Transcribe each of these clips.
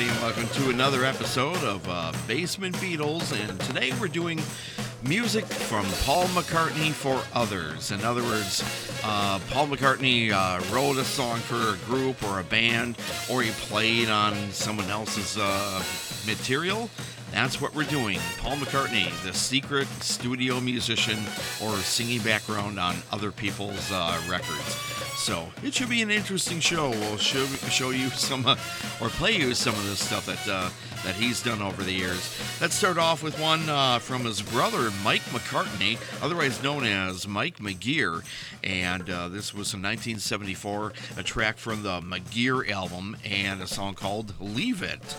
everybody, welcome to another episode of uh, Basement Beatles. And today we're doing music from Paul McCartney for others. In other words, uh, Paul McCartney uh, wrote a song for a group or a band, or he played on someone else's uh, material. That's what we're doing. Paul McCartney, the secret studio musician or singing background on other people's uh, records. So it should be an interesting show. We'll show, show you some, uh, or play you some of the stuff that uh, that he's done over the years. Let's start off with one uh, from his brother Mike McCartney, otherwise known as Mike McGear, and uh, this was in 1974, a track from the McGear album, and a song called "Leave It."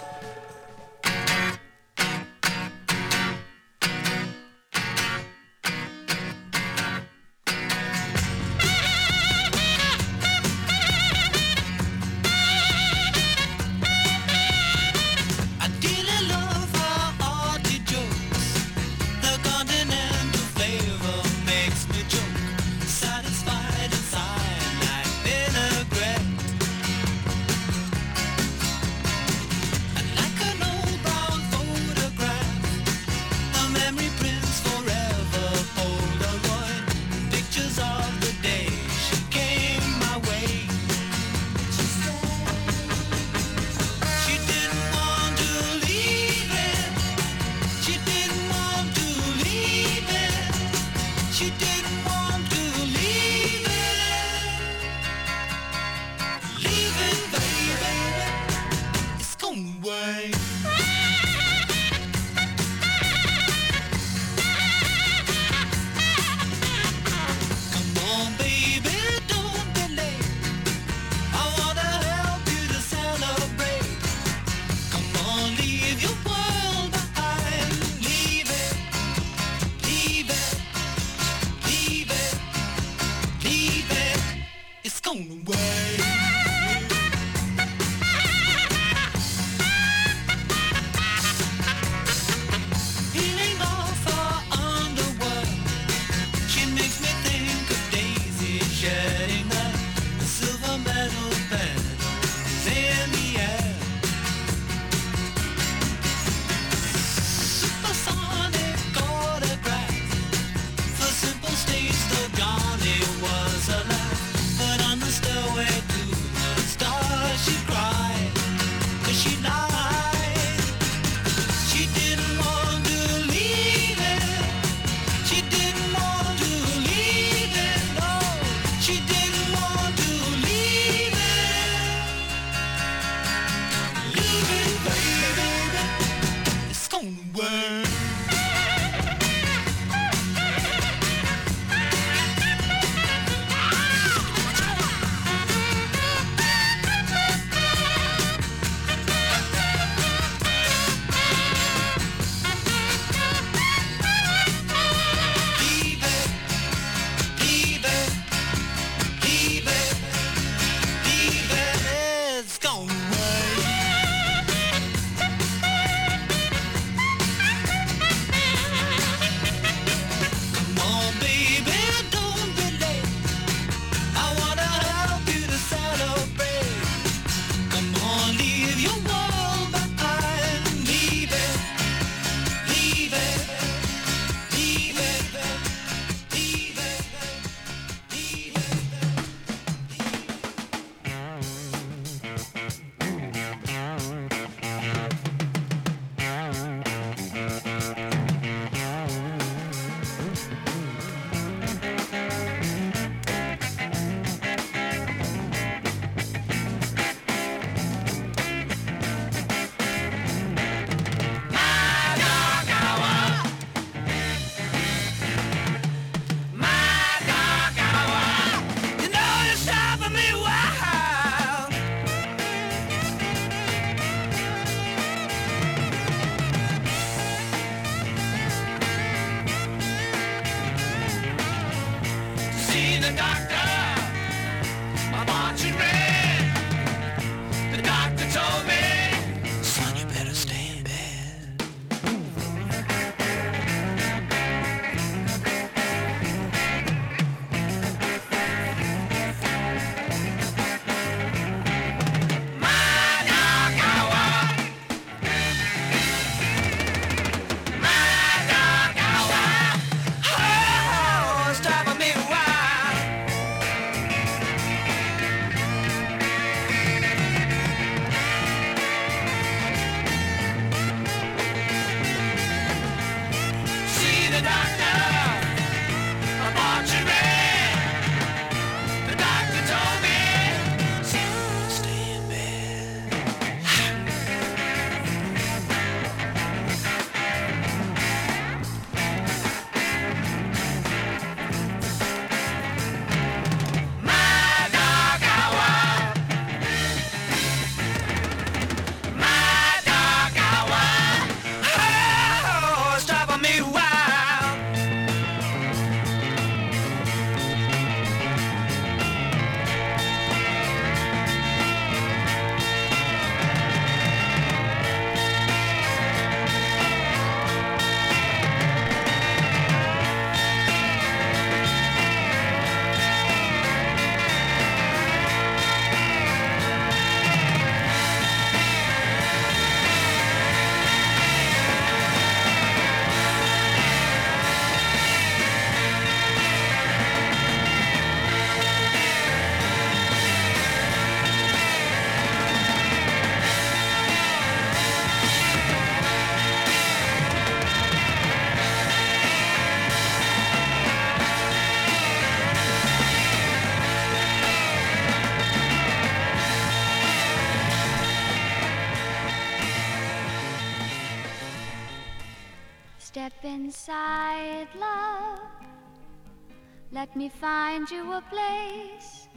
Let me find you a place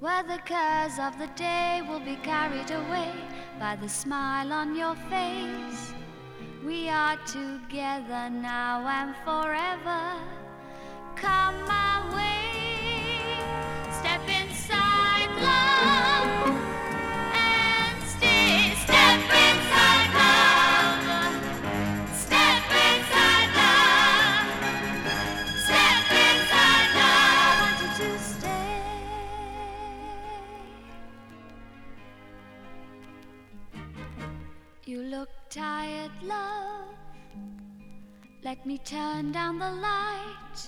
where the cares of the day will be carried away by the smile on your face. We are together now and forever. Come my way, step inside, tired, love. Let me turn down the light.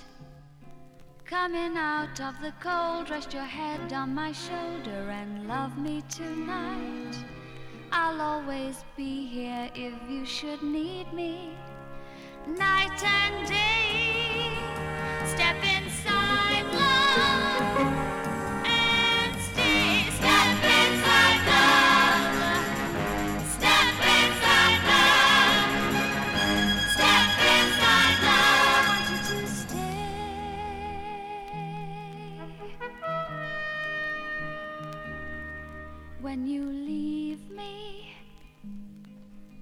Coming out of the cold, rest your head on my shoulder and love me tonight. I'll always be here if you should need me. Night and day, step inside, When you leave me,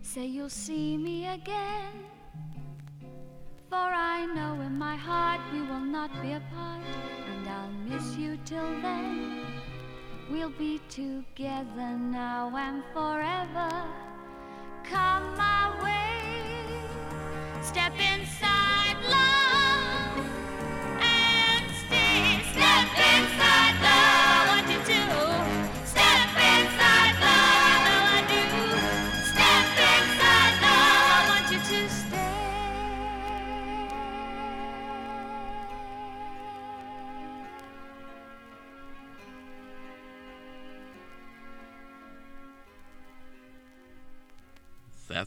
say you'll see me again. For I know in my heart we will not be apart, and I'll miss you till then. We'll be together now and forever.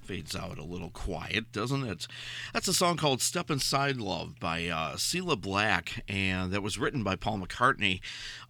Fades out a little quiet, doesn't it? That's a song called Step Inside Love by uh, Cilla Black, and that was written by Paul McCartney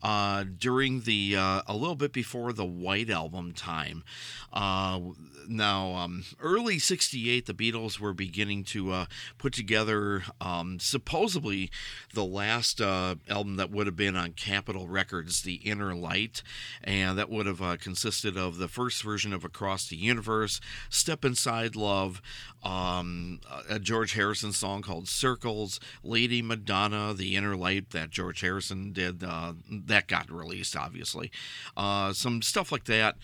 uh, during the, uh, a little bit before the White Album time. Uh, now, um, early 68, the Beatles were beginning to uh, put together um, supposedly the last uh, album that would have been on Capitol Records, The Inner Light, and that would have uh, consisted of the first version of Across the Universe, Step Inside Love, um, a George Harrison song called Circles, Lady Madonna, The Inner Light that George Harrison did, uh, that got released, obviously. Uh, some stuff like that.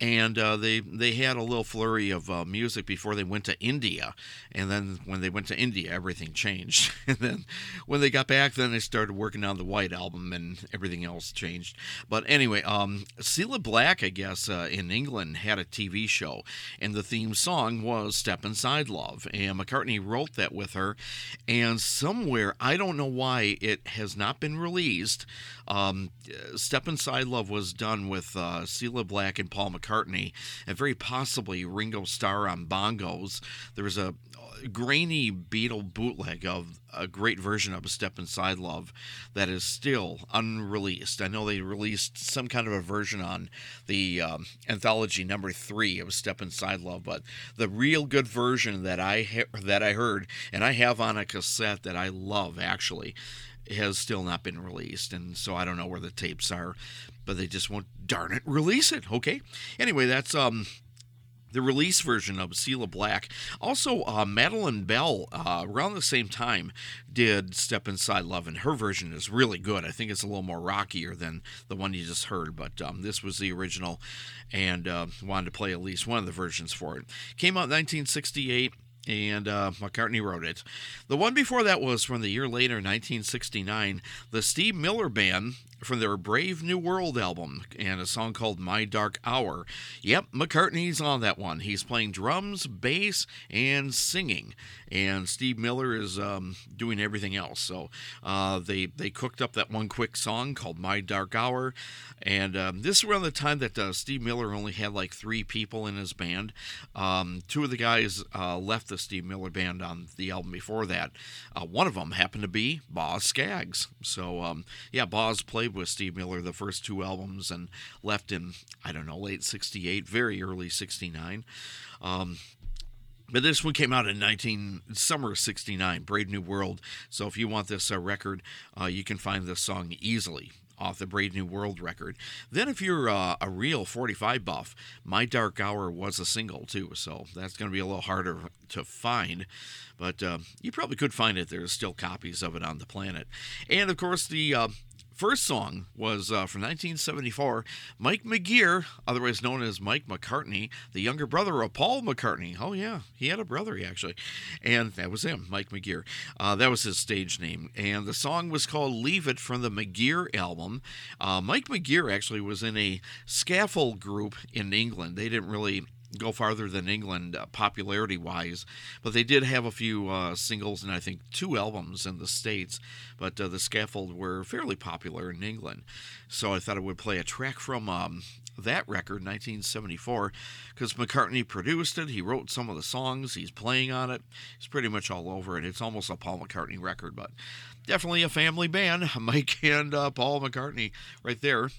And uh, they, they had a little flurry of uh, music before they went to India. And then when they went to India, everything changed. and then when they got back, then they started working on the White Album and everything else changed. But anyway, um, Black, I guess, uh, in England had a TV show. And the theme song was Step Inside Love. And McCartney wrote that with her. And somewhere, I don't know why, it has not been released. Um, Step Inside Love was done with uh, Cilla Black and Paul McCartney, and very possibly Ringo Starr on bongos. There was a grainy Beatle bootleg of a great version of a Step Inside Love that is still unreleased. I know they released some kind of a version on the um, anthology number three of Step Inside Love, but the real good version that I ha- that I heard and I have on a cassette that I love actually has still not been released, and so I don't know where the tapes are, but they just won't darn it release it. Okay, anyway, that's um the release version of Cilla Black. Also, uh, Madeline Bell, uh, around the same time, did Step Inside Love, and her version is really good. I think it's a little more rockier than the one you just heard, but um, this was the original, and uh, wanted to play at least one of the versions for it. Came out in 1968 and uh, McCartney wrote it. The one before that was from the year later, 1969, the Steve Miller Band from their Brave New World album, and a song called My Dark Hour. Yep, McCartney's on that one. He's playing drums, bass, and singing, and Steve Miller is um, doing everything else. So uh, they they cooked up that one quick song called My Dark Hour, and um, this is around the time that uh, Steve Miller only had like three people in his band. Um, two of the guys uh, left the Steve Miller band on the album before that. Uh, one of them happened to be Boz Scaggs. So um, yeah, Boz played with Steve Miller the first two albums and left in I don't know late '68, very early '69. Um, But this one came out in 19 summer 69, Brave New World. So if you want this uh, record, uh, you can find this song easily off the Brave New World record. Then, if you're uh, a real 45 buff, My Dark Hour was a single too, so that's going to be a little harder to find. But uh, you probably could find it. There's still copies of it on the planet. And of course, the uh, First song was uh, from 1974. Mike McGear, otherwise known as Mike McCartney, the younger brother of Paul McCartney. Oh, yeah, he had a brother, actually. And that was him, Mike McGear. Uh, that was his stage name. And the song was called Leave It from the McGear album. Uh, Mike McGear actually was in a scaffold group in England. They didn't really go farther than England uh, popularity wise, but they did have a few uh, singles and I think two albums in the States. But uh, the Scaffold were fairly popular in England. So I thought I would play a track from um, that record, 1974, because McCartney produced it. He wrote some of the songs, he's playing on it. He's pretty much all over it. It's almost a Paul McCartney record, but definitely a family band. Mike and uh, Paul McCartney right there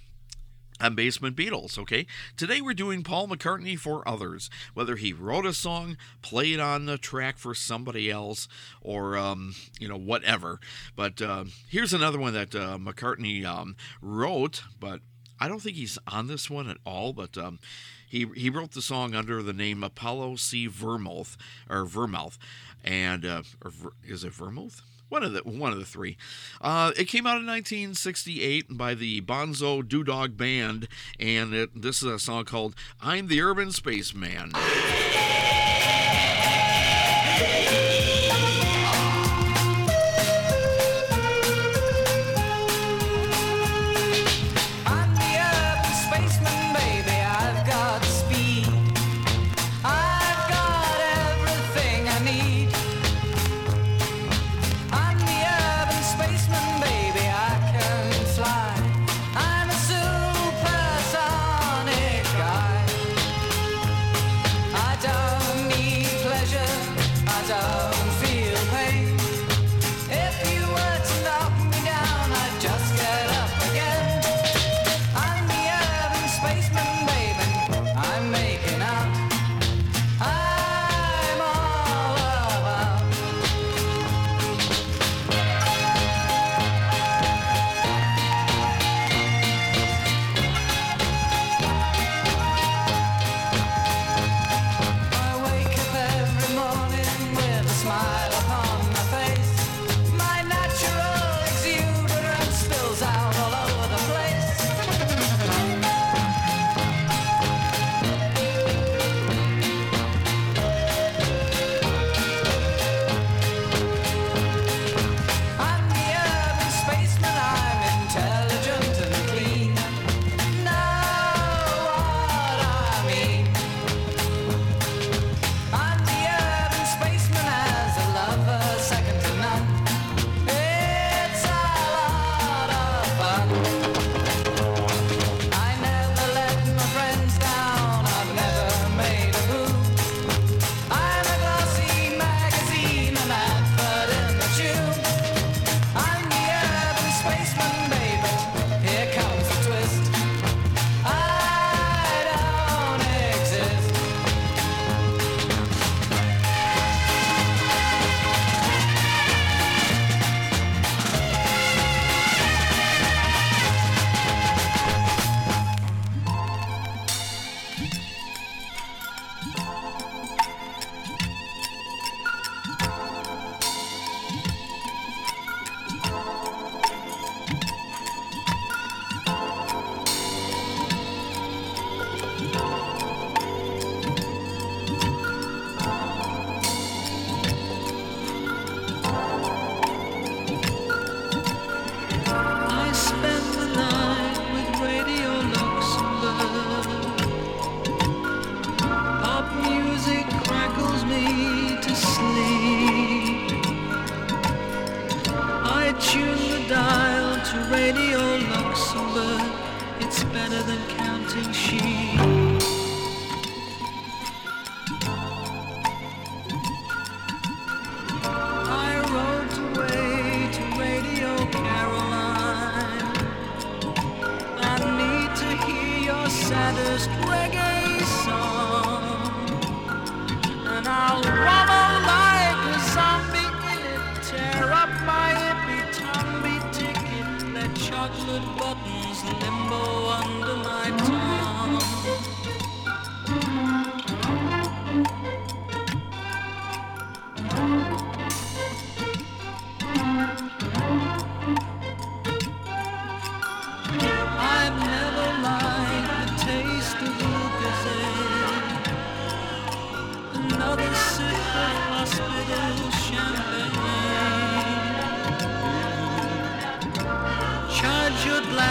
on Basement Beatles, okay? Today we're doing Paul McCartney for others, whether he wrote a song, played on the track for somebody else, or, um, you know, whatever. But uh, here's another one that uh, McCartney um, wrote, but I don't think he's on this one at all, but. Um, he, he wrote the song under the name Apollo C. Vermouth, or Vermouth, and uh, or, is it Vermouth? One of the one of the three. Uh, it came out in 1968 by the Bonzo Dog Band, and it, this is a song called "I'm the Urban Spaceman."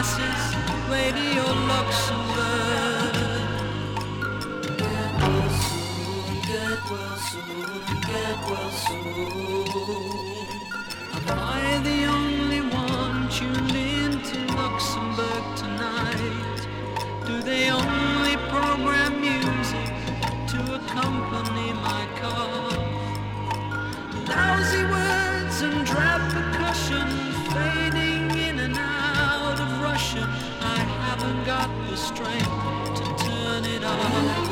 glasses, Radio Luxembourg. Get well soon, get well soon, get well soon. Am I the only one tuned in to Luxembourg tonight? Do they only program music to accompany my cough? Lousy words and drab percussion fading I haven't got the strength to turn it off.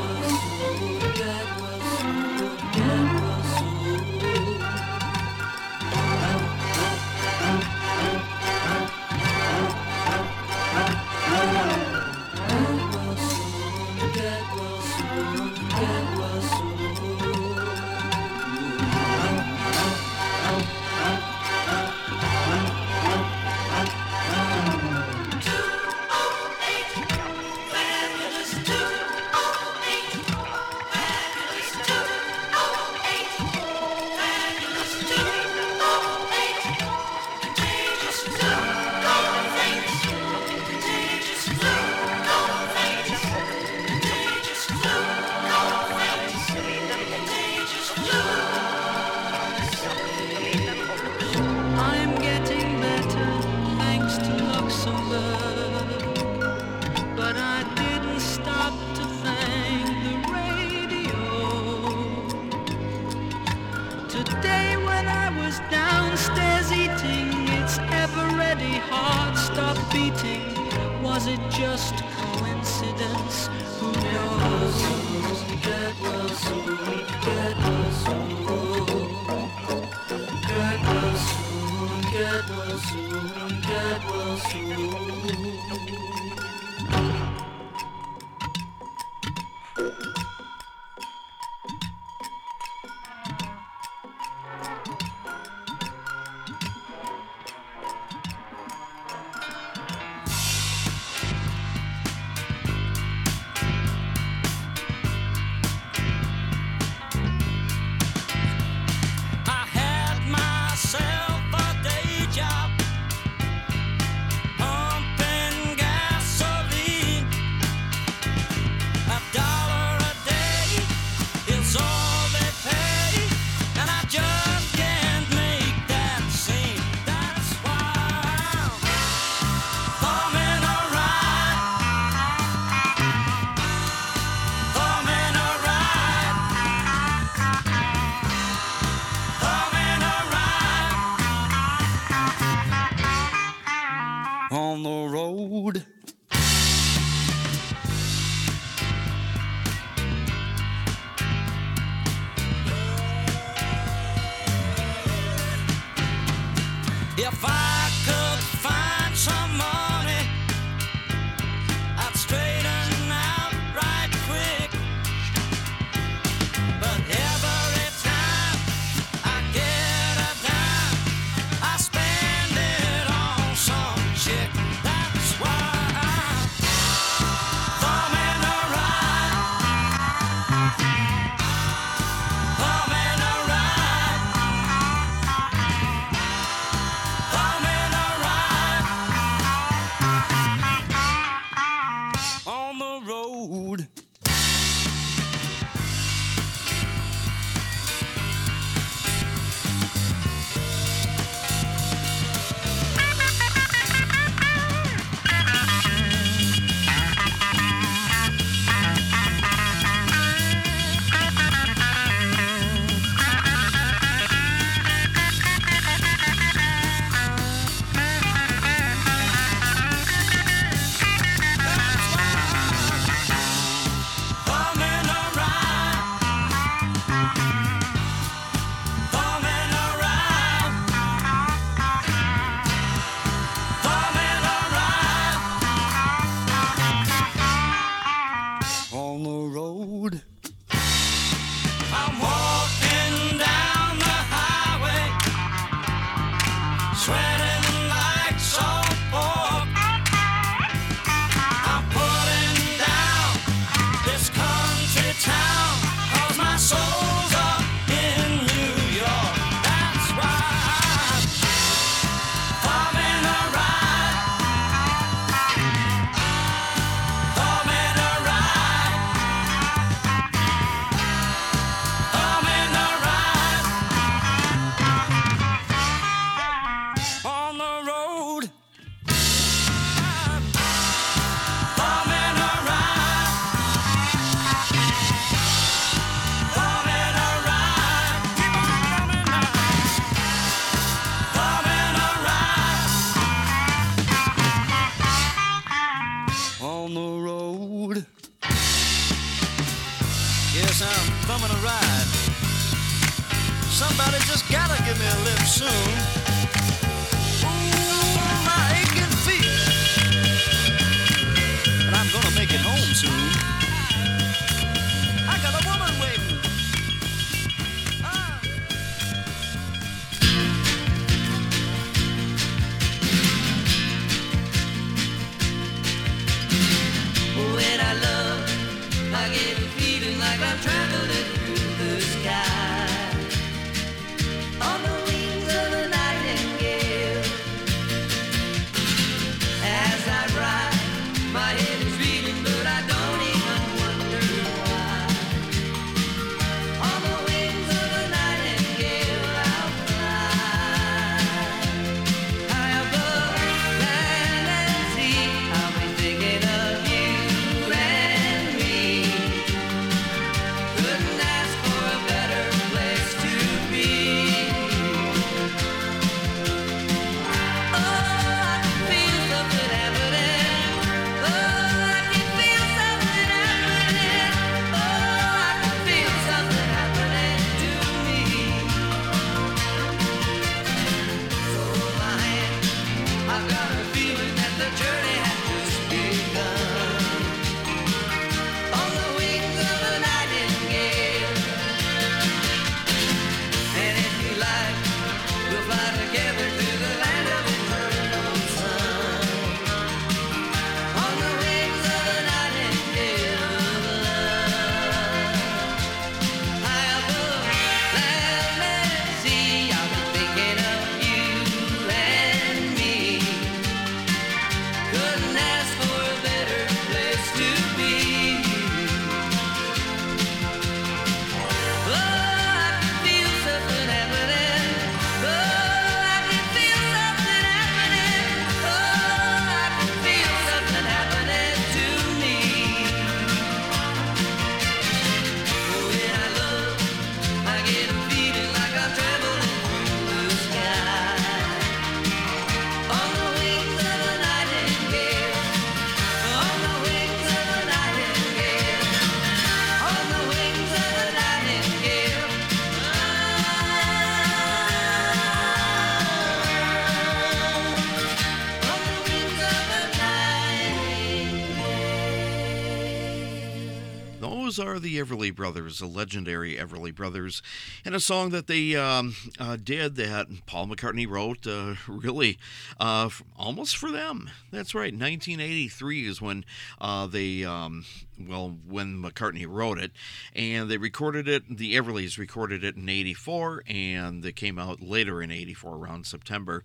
Are the Everly Brothers, the legendary Everly Brothers, and a song that they um, uh, did that Paul McCartney wrote, uh, really uh, almost for them. That's right. 1983 is when uh, they, um, well, when McCartney wrote it, and they recorded it. The Everlys recorded it in '84, and it came out later in '84, around September,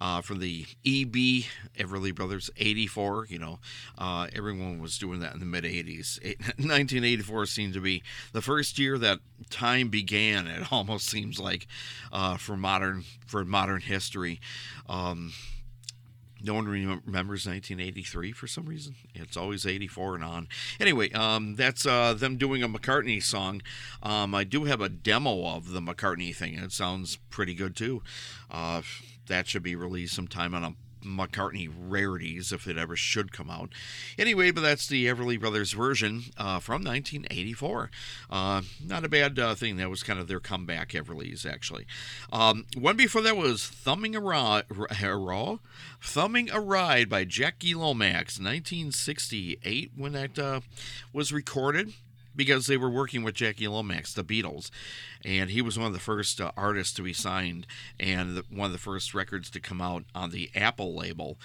uh, from the EB Everly Brothers '84. You know, uh, everyone was doing that in the mid '80s. 1984 seemed to be the first year that time began. It almost seems like uh, for modern for modern history. Um, no one remembers 1983 for some reason. It's always 84 and on. Anyway, um, that's uh, them doing a McCartney song. Um, I do have a demo of the McCartney thing. It sounds pretty good too. Uh, that should be released sometime on a McCartney rarities if it ever should come out. Anyway, but that's the Everly Brothers version uh, from 1984. Uh, not a bad uh, thing. That was kind of their comeback, Everly's actually. Um, one before that was Thumbing a Ride, Thumbing a Ride by Jackie Lomax, 1968 when that uh, was recorded because they were working with Jackie Lomax, the Beatles, and he was one of the first uh, artists to be signed and the, one of the first records to come out on the Apple label.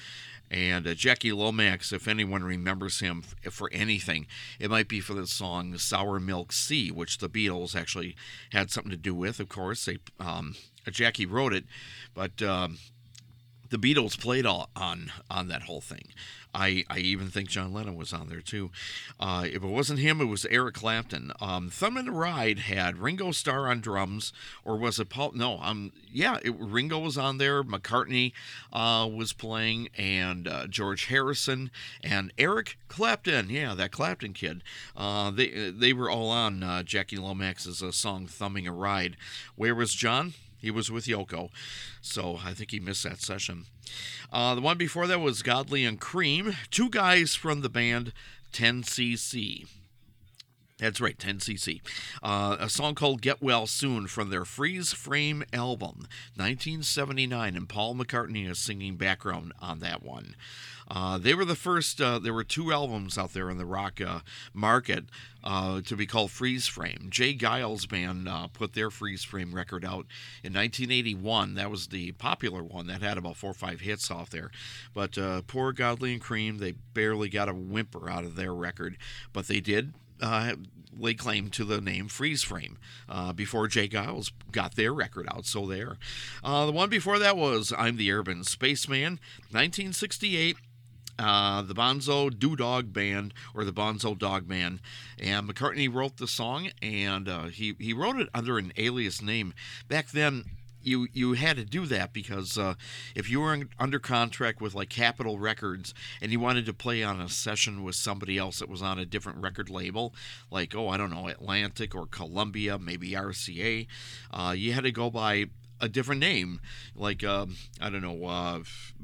And uh, Jackie Lomax, if anyone remembers him f- for anything, it might be for the song "Sour Milk Sea," which the Beatles actually had something to do with. Of course, they um, Jackie wrote it, but. Um, the Beatles played all on on that whole thing. I, I even think John Lennon was on there too. Uh, if it wasn't him, it was Eric Clapton. Um, Thumb and Ride had Ringo Starr on drums, or was it Paul? No, um, yeah, it, Ringo was on there. McCartney uh, was playing, and uh, George Harrison and Eric Clapton. Yeah, that Clapton kid. Uh, they they were all on uh, Jackie Lomax's uh, song "Thumbing a Ride." Where was John? He was with Yoko, so I think he missed that session. Uh, the one before that was Godley and Creme, two guys from the band 10cc. That's right, 10cc. Uh, a song called Get Well Soon from their Freeze Frame album, 1979, and Paul McCartney is singing background on that one. Uh, they were the first, uh, there were two albums out there in the rock uh, market uh, to be called Freeze Frame. J. Geils Band uh, put their Freeze Frame record out in 1981. That was the popular one that had about four or five hits off there. But uh, poor Godley and Creme, they barely got a whimper out of their record, but they did uh, lay claim to the name Freeze Frame uh, before J. Geils got their record out. So there. Uh, the one before that was I'm the Urban Spaceman, 1968. Uh, the Bonzo Doo Dog Band or the Bonzo Dog Band, and McCartney wrote the song, and uh, he he wrote it under an alias name. Back then, you you had to do that because uh, if you were in, under contract with like Capitol Records and you wanted to play on a session with somebody else that was on a different record label, like oh I don't know Atlantic or Columbia, maybe RCA, uh, you had to go by a different name, like um, I don't know. Uh,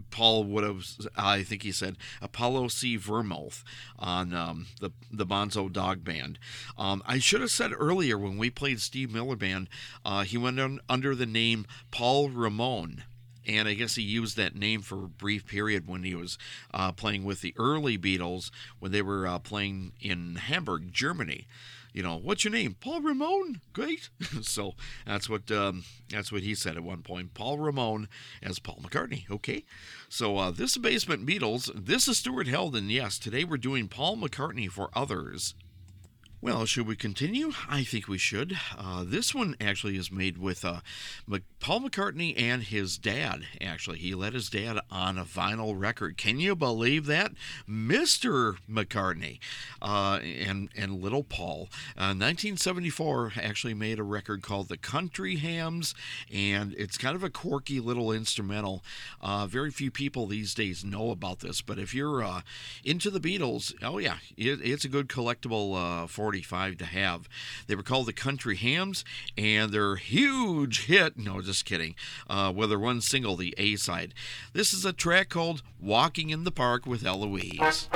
Paul would have, I think he said Apollo C. Vermouth on um, the the Bonzo Dog Band. Um, I should have said earlier when we played Steve Miller Band, uh, he went under the name Paul Ramon. And I guess he used that name for a brief period when he was uh, playing with the early Beatles when they were uh, playing in Hamburg, Germany you know, what's your name? Paul Ramon. Great. so that's what um, that's what he said at one point. Paul Ramon as Paul McCartney. Okay. So uh, this is Basement Beatles. This is Stuart Heldon. Yes, today we're doing Paul McCartney for others. Well, should we continue? I think we should. Uh, this one actually is made with uh, Paul McCartney and his dad. Actually, he let his dad on a vinyl record. Can you believe that, Mister McCartney uh, and and little Paul? 1974 uh, actually made a record called The Country Hams, and it's kind of a quirky little instrumental. Uh, very few people these days know about this, but if you're uh, into the Beatles, oh yeah, it, it's a good collectible 45 to have. They were called the Country Hams, and their huge hit, no, just kidding, uh, well, their one single, the A side. This is a track called Walking in the Park with Eloise.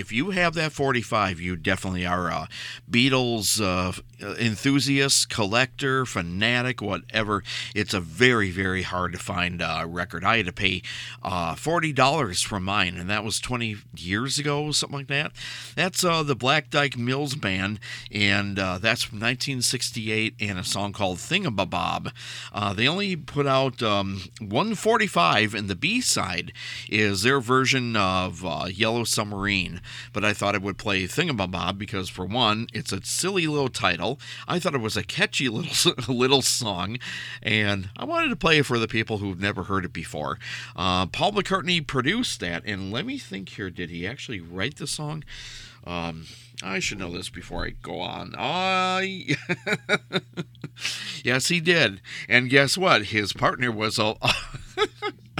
if you have that 45, you definitely are a Beatles, uh, enthusiast, collector, fanatic, whatever, it's a very, very hard to find uh, record. I had to pay uh, $40 for mine, and that was 20 years ago, something like that. That's uh, the Black Dyke Mills Band, and uh, that's from 1968, and a song called Thingamabob. Uh, they only put out um, 145, and the B side is their version of uh, Yellow Submarine. But I thought I would play Thingamabob because, for one, it's a silly little title. I thought it was a catchy little little song, and I wanted to play it for the people who've never heard it before. Uh, Paul McCartney produced that, and let me think here. Did he actually write the song? Um, I should know this before I go on. I yes, he did. And guess what? His partner was a.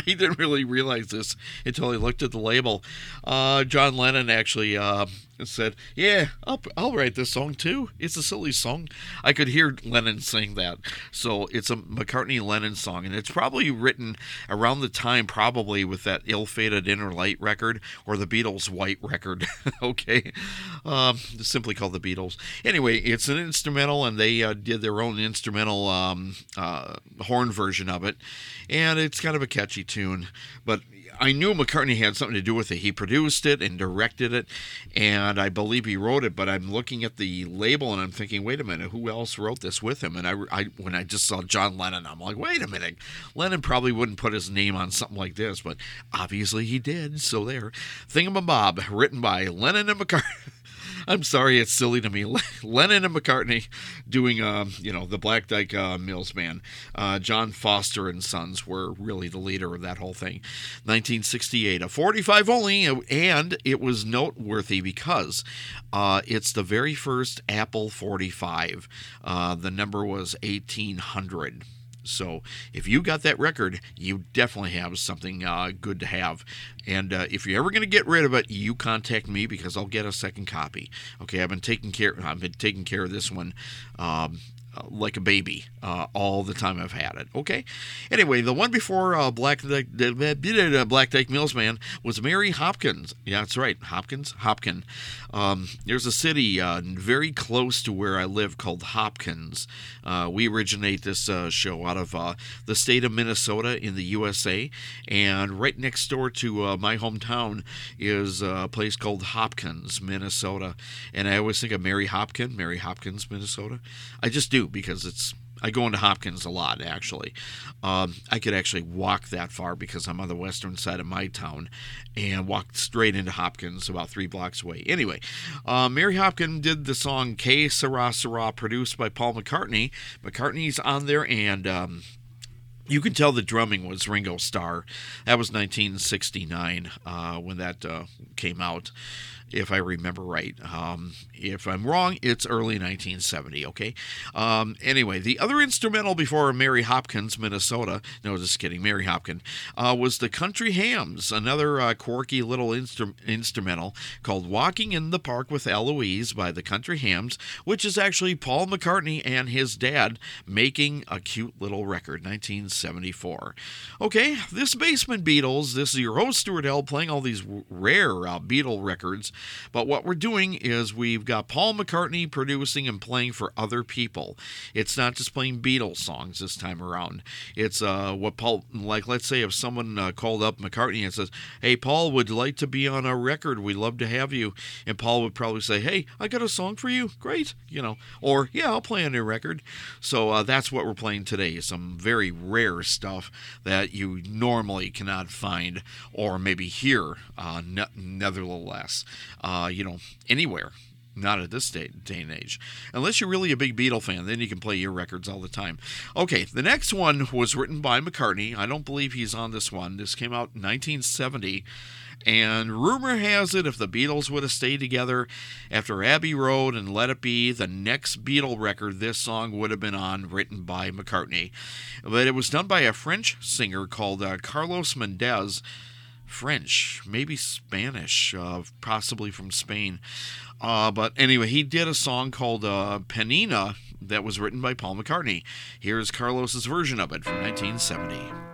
he didn't really realize this until he looked at the label. Uh, John Lennon actually uh, said, "Yeah, I'll, I'll write this song too. It's a silly song." I could hear Lennon saying that. So it's a McCartney Lennon song, and it's probably written around the time, probably with that ill-fated Inner Light record or the Beatles' White record. okay, um, simply called the Beatles. Anyway, it's an instrumental, and they uh, did their own instrumental um, uh, horn version of it, and it's kind of a catchy tune, but I knew McCartney had something to do with it. He produced it and directed it, and I believe he wrote it. But I'm looking at the label and I'm thinking, wait a minute, who else wrote this with him? And I, I when I just saw John Lennon, I'm like, wait a minute, Lennon probably wouldn't put his name on something like this, but obviously he did. So there, Thingamabob, written by Lennon and McCartney. I'm sorry, it's silly to me. Lennon and McCartney doing, um, you know, the Black Dyke uh, Mills Band. Uh, John Foster and Sons were really the leader of that whole thing. 1968, a 45 only, and it was noteworthy because uh, it's the very first Apple 45. Uh, the number was 1800. So if you got that record, you definitely have something uh, good to have. And uh, if you're ever going to get rid of it, you contact me because I'll get a second copy. Okay, I've been taking care. I've been taking care of this one. Um, uh, like a baby uh, all the time I've had it. Okay. Anyway, the one before uh, Black uh, Black Dyke Mills Man was Mary Hopkins. Yeah, that's right, Hopkins. Hopkin. Um, there's a city uh, very close to where I live called Hopkins. Uh, we originate this show out of the state of Minnesota in the USA, and right next door to my hometown is a place called Hopkins, Minnesota. And I always think of Mary Hopkins, Mary Hopkins, Minnesota. I just do because it's I go into Hopkins a lot, actually. Um, I could actually walk that far because I'm on the western side of my town and walk straight into Hopkins about three blocks away. Anyway, uh, Mary Hopkins did the song Que Sera Sera, produced by Paul McCartney. McCartney's on there, and. Um, you can tell the drumming was Ringo Starr. That was 1969 uh, when that uh, came out if I remember right. Um, if I'm wrong, it's early 1970, okay? Um, anyway, the other instrumental before Mary Hopkins, Minnesota, no, just kidding, Mary Hopkins, uh, was the Country Hams, another uh, quirky little instru- instrumental called Walking in the Park with Eloise by the Country Hams, which is actually Paul McCartney and his dad making a cute little record, 1974. Okay, this Basement Beatles, this is your host, Stuart L., playing all these rare uh, Beatle records. But what we're doing is we've got Paul McCartney producing and playing for other people. It's not just playing Beatles songs this time around. It's uh, what Paul, like, let's say if someone uh, called up McCartney and says, Hey, Paul, would you like to be on our record? We'd love to have you. And Paul would probably say, Hey, I got a song for you. Great. You know, or Yeah, I'll play on your record. So uh, that's what we're playing today. Some very rare stuff that you normally cannot find or maybe hear, uh, ne- nevertheless uh, you know, anywhere. Not at this day, day and age. Unless you're really a big Beatle fan, then you can play your records all the time. Okay, the next one was written by McCartney. I don't believe he's on this one. This came out in 1970. And rumor has it if the Beatles would have stayed together after Abbey Road and Let It Be, the next Beatle record this song would have been on, written by McCartney. But it was done by a French singer called uh, Carlos Mendes. French, maybe Spanish, uh, possibly from Spain. Uh, but anyway, he did a song called uh, Penina that was written by Paul McCartney. Here's Carlos's version of it from 1970.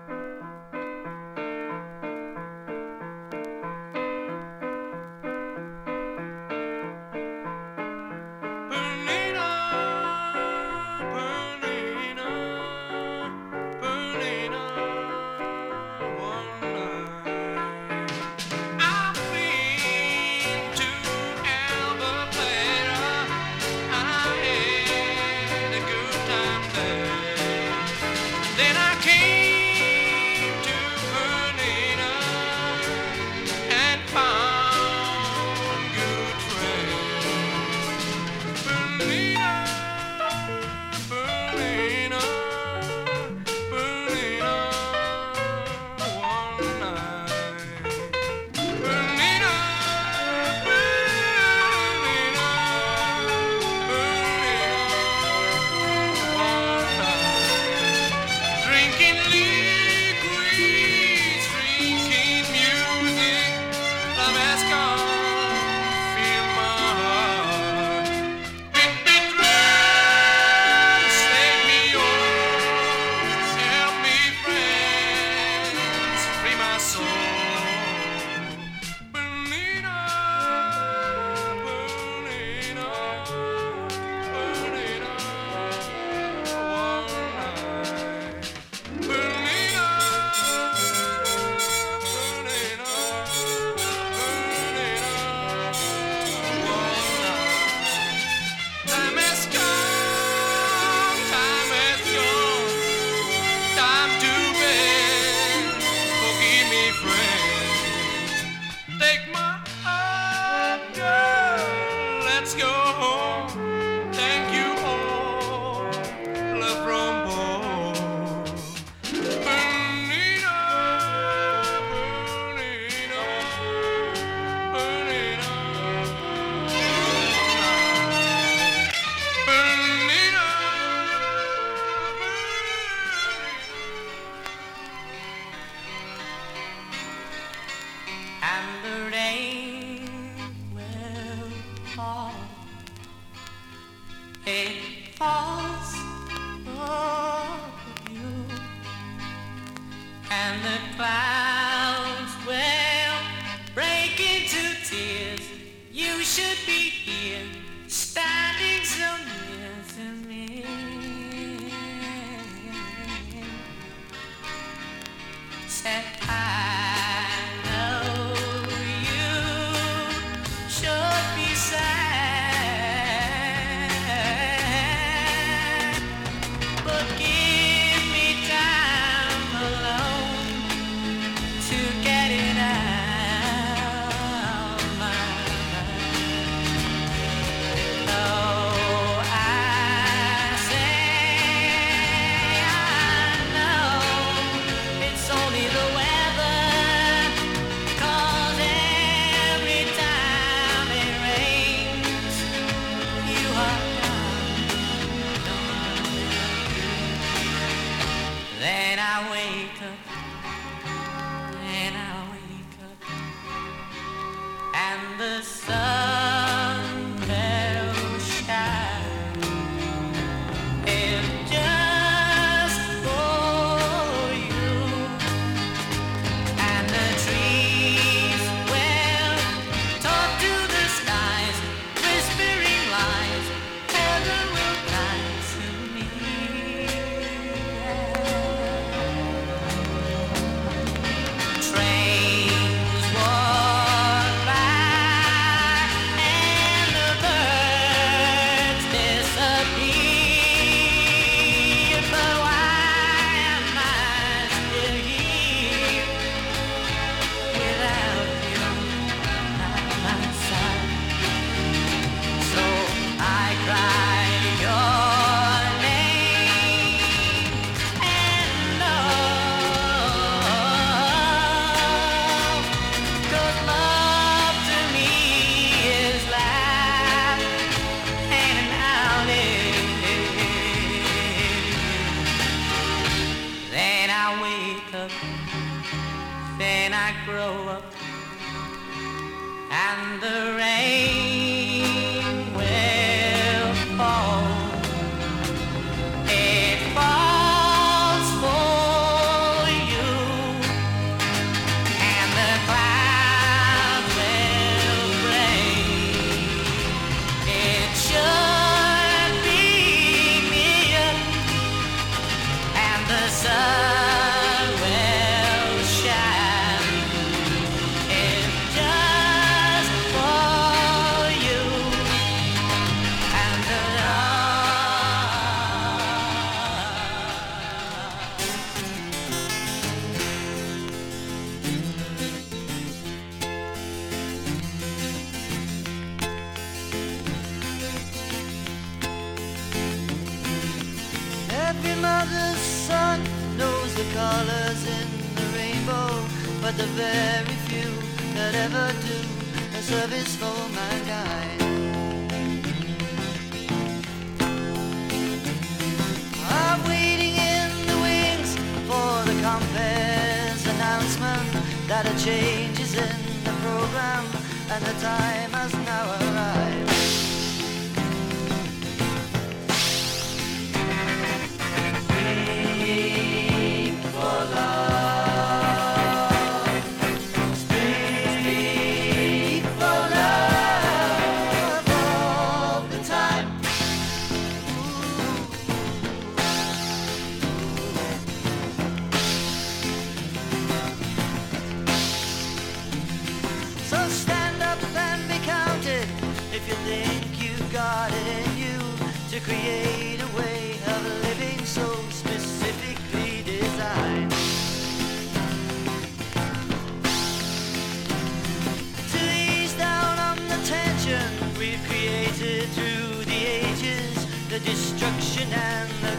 The destruction and the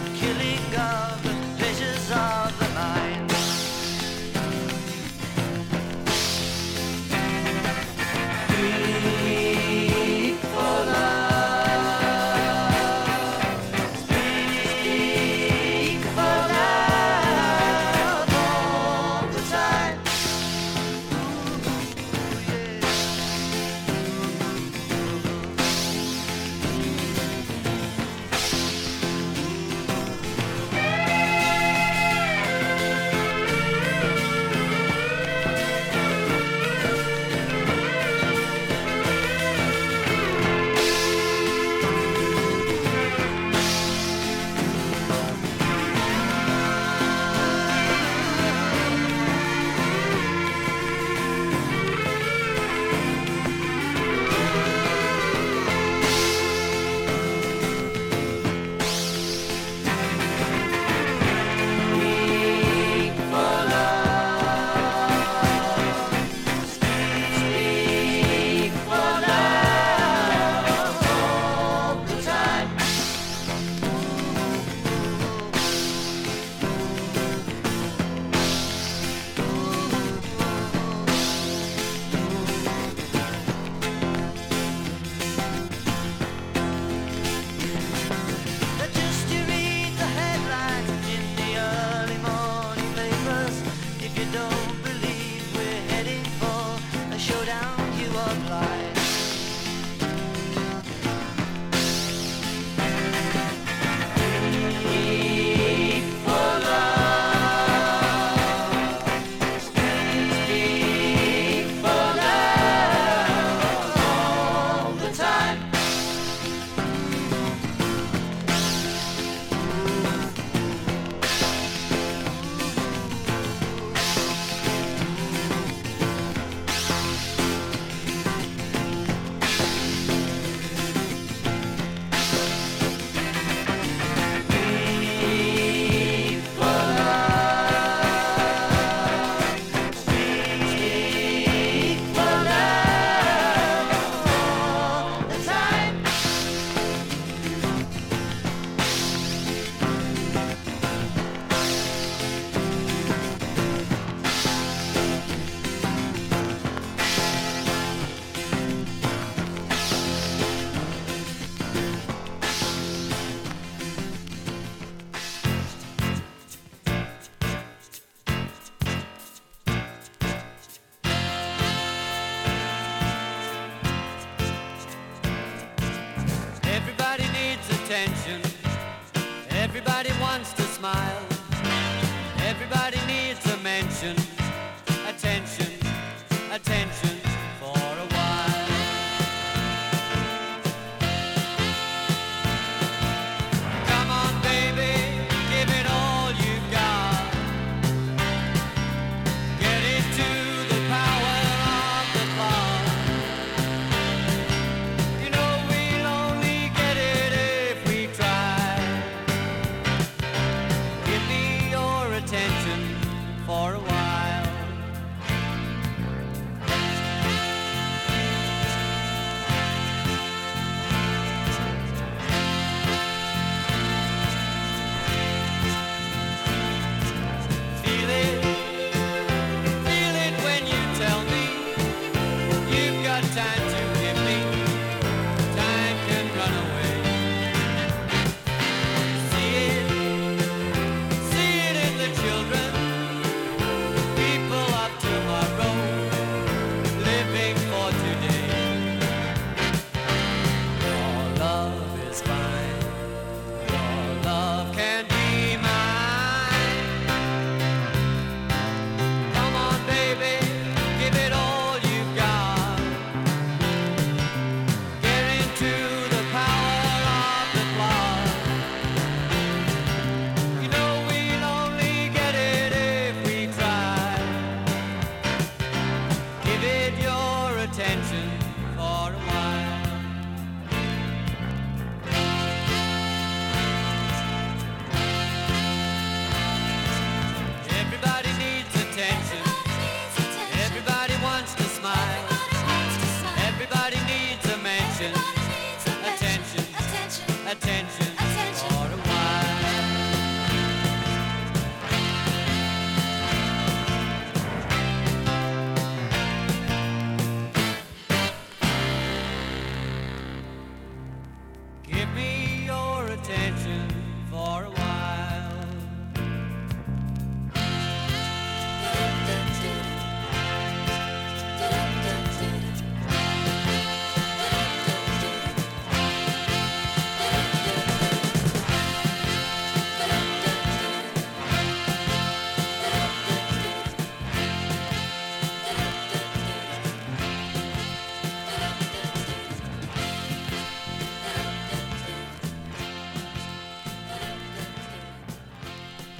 smile.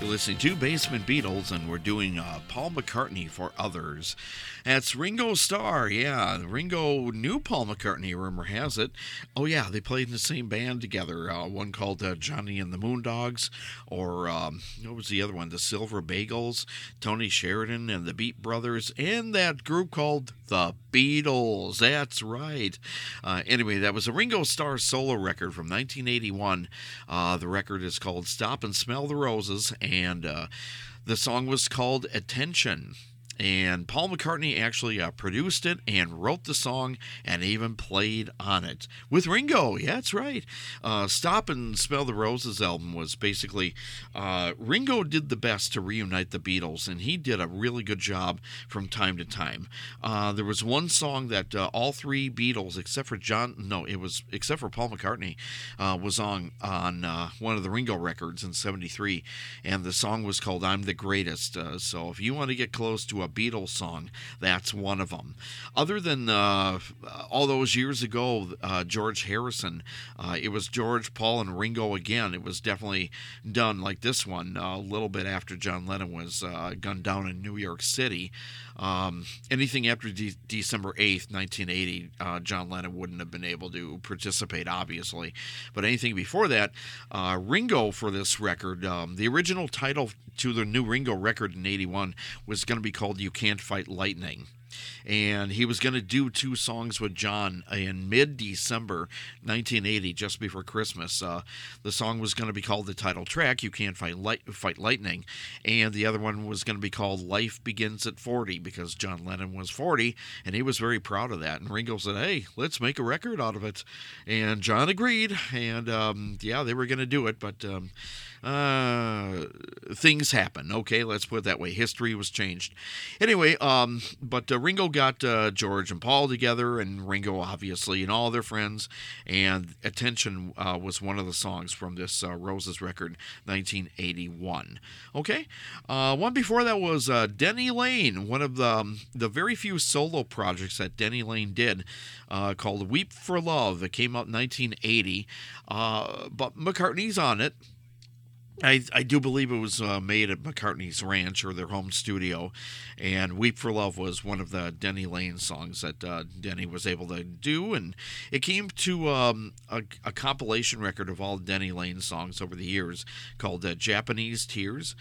Listening to Basement Beatles, and we're doing uh, Paul McCartney for others. That's Ringo Starr. Yeah, Ringo knew Paul McCartney, rumor has it. Oh, yeah, they played in the same band together. Uh, one called uh, Johnny and the Moondogs, or um, what was the other one? The Silver Bagels, Tony Sheridan and the Beat Brothers, and that group called the Beatles. That's right. Uh, anyway, that was a Ringo Starr solo record from 1981. Uh, the record is called Stop and Smell the Roses, and uh, the song was called Attention. And Paul McCartney actually uh, produced it and wrote the song and even played on it with Ringo. Yeah, that's right. Uh, Stop and Smell the Roses album was basically uh, Ringo did the best to reunite the Beatles, and he did a really good job from time to time. Uh, there was one song that uh, all three Beatles, except for John, no, it was except for Paul McCartney, uh, was on on one of the Ringo records in '73, and the song was called "I'm the Greatest." So if you want to get close to a Beatles song, that's one of them. Other than uh, all those years ago, uh, George Harrison, uh, it was George, Paul, and Ringo again. It was definitely done like this one uh, a little bit after John Lennon was uh, gunned down in New York City. Um, anything after de- December 8th, 1980, uh, John Lennon wouldn't have been able to participate, obviously. But anything before that, uh, Ringo for this record, um, the original title to the new Ringo record in 81 was going to be called You Can't Fight Lightning and he was going to do two songs with John in mid-December 1980, just before Christmas. Uh, the song was going to be called the title track, "You Can't Fight Light, Fight Lightning," and the other one was going to be called "Life Begins at 40" because John Lennon was 40, and he was very proud of that. And Ringo said, "Hey, let's make a record out of it," and John agreed, and um, yeah, they were going to do it, but. Um, uh, things happen. Okay, let's put it that way. History was changed. Anyway, um, but uh, Ringo got uh, George and Paul together, and Ringo obviously and all their friends, and Attention uh, was one of the songs from this uh, Roses record, 1981. Okay, uh, one before that was uh, Denny Laine, one of the um, the very few solo projects that Denny Laine did, uh, called "Weep for Love." It came out in 1980, uh, but McCartney's on it. I, I do believe it was uh, made at McCartney's ranch or their home studio, and "Weep for Love" was one of the Denny Laine songs that uh, Denny was able to do, and it came to um, a, a compilation record of all Denny Laine songs over the years called uh, "Japanese Tears."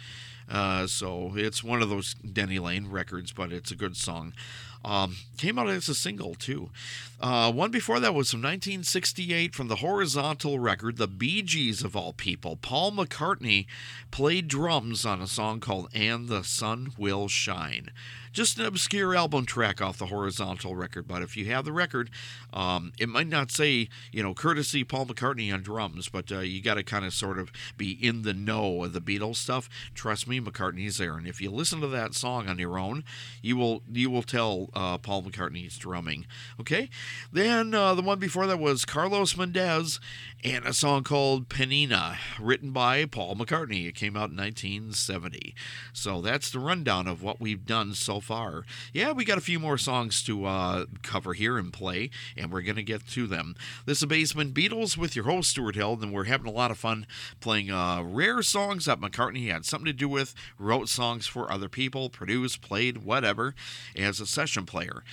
Uh, so it's one of those Denny Laine records, but it's a good song. Um, came out as a single too. Uh, one before that was from 1968 from the horizontal record, the Bee Gees of all people. Paul McCartney played drums on a song called "And the Sun Will Shine." Just an obscure album track off the horizontal record, but if you have the record, um, it might not say you know courtesy Paul McCartney on drums, but uh, you got to kind of sort of be in the know of the Beatles stuff. Trust me, McCartney's there, and if you listen to that song on your own, you will you will tell uh, Paul McCartney's drumming. Okay, then uh, the one before that was Carlos Mendes and a song called Penina, written by Paul McCartney. It came out in 1970. So that's the rundown of what we've done so far. Yeah, we got a few more songs to uh, cover here and play, and we're going to get to them. This is Basement Beatles with your host, Stuart Hill, and we're having a lot of fun playing uh, rare songs that McCartney had something to do with, wrote songs for other people, produced, played, whatever, as a session player.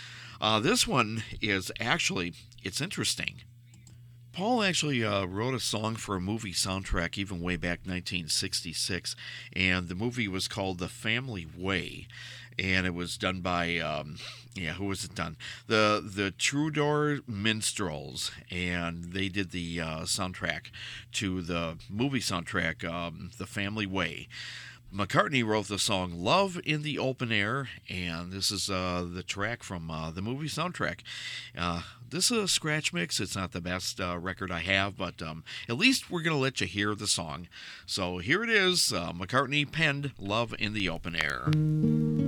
Uh, this one is actually, it's interesting. Paul actually uh, wrote a song for a movie soundtrack even way back 1966, and the movie was called The Family Way, and it was done by um, yeah, who was it done? The the Troubadour Minstrels, and they did the uh, soundtrack to the movie soundtrack, um, The Family Way. McCartney wrote the song Love in the Open Air, and this is uh, the track from uh, the movie soundtrack. Uh, this is a scratch mix. It's not the best uh, record I have, but um, at least we're going to let you hear the song. So here it is uh, McCartney penned Love in the Open Air.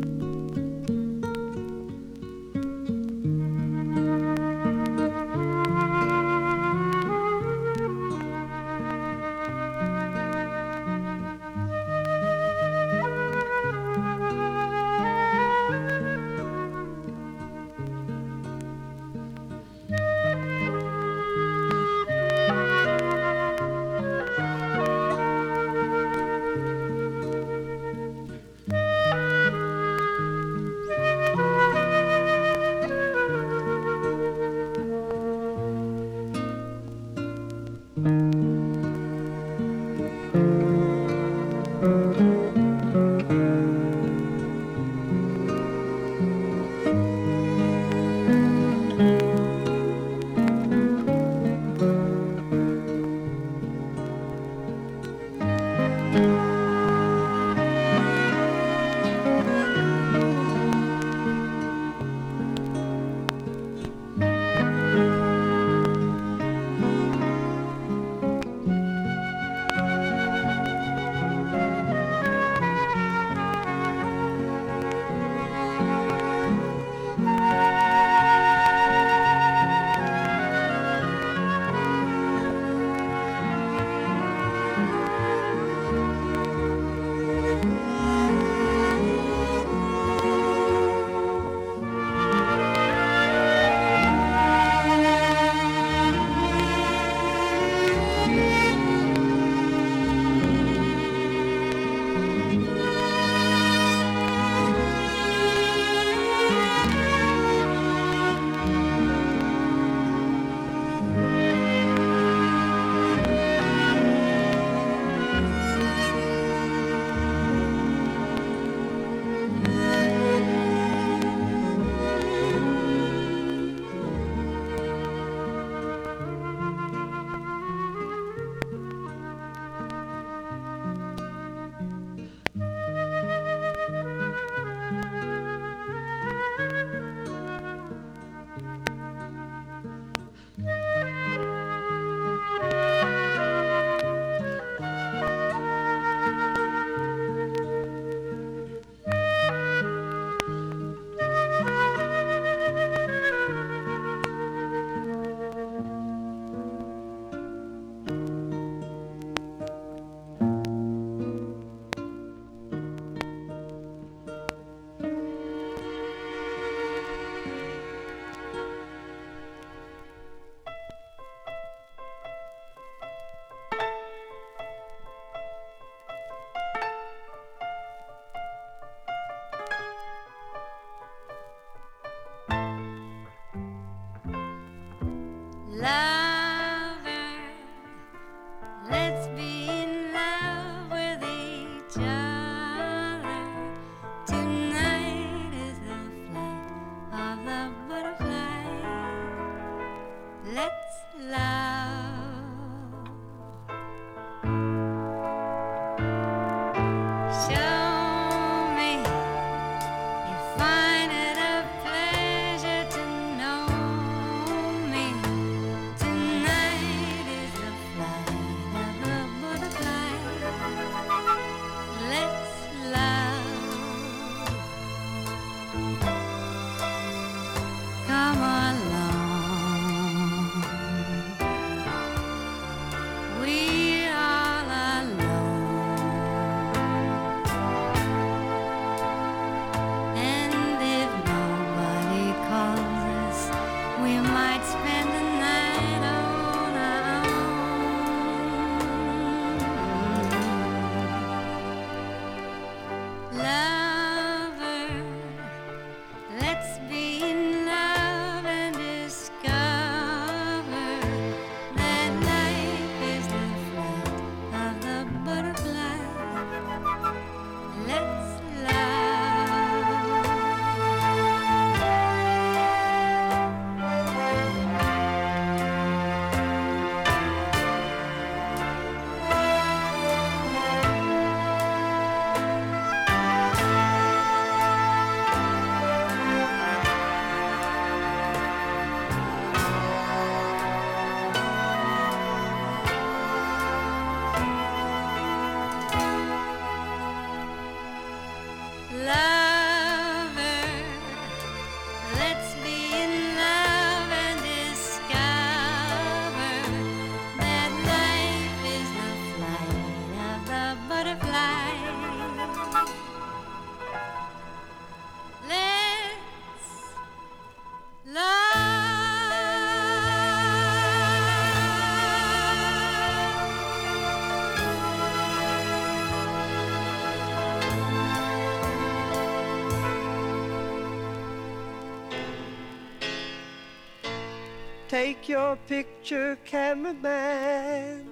Take your picture, cameraman.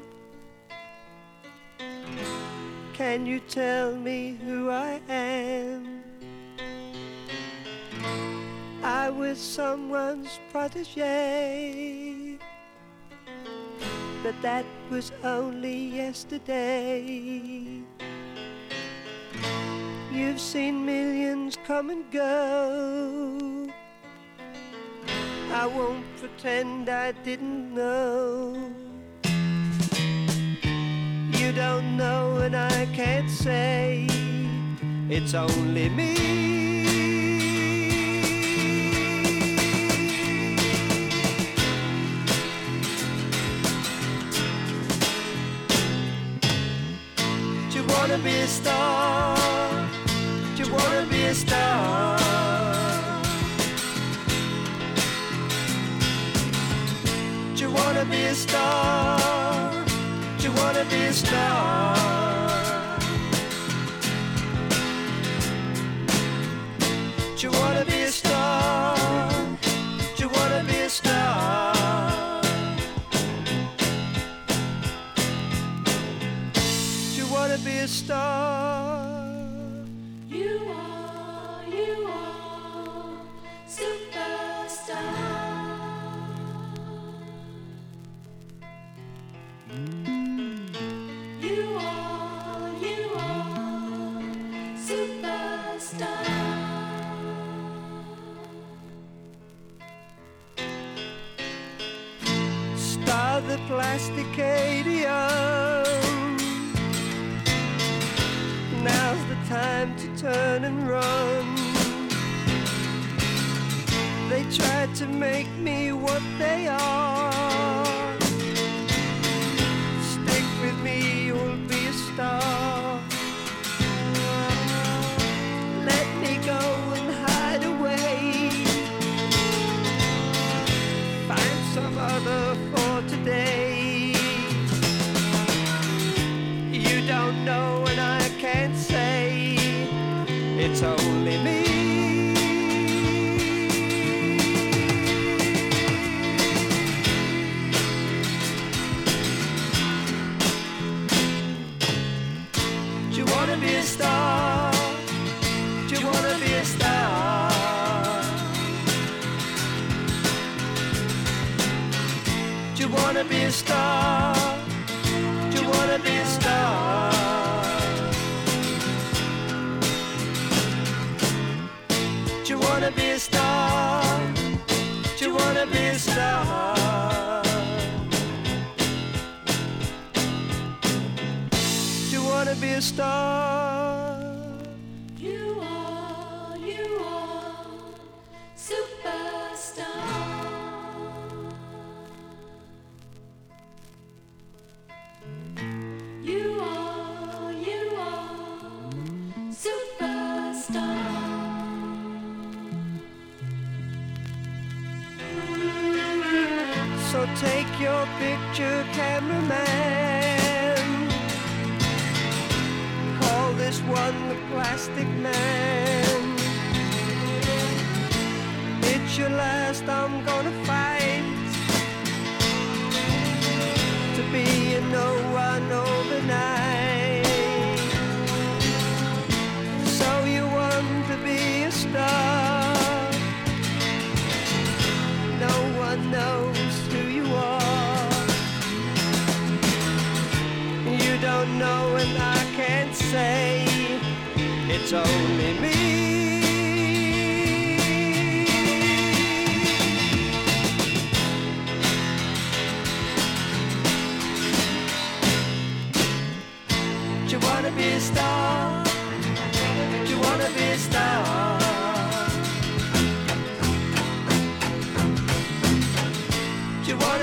Can you tell me who I am? I was someone's protege, but that was only yesterday. You've seen millions come and go. I won't pretend I didn't know. You don't know, and I can't say it's only me. Do you wanna be a star? Do you wanna be a star? A star? You wanna be a star? You wanna be a star? You wanna be a star? You wanna be a star? The. Now's the time to turn and run. They tried to make me what they are.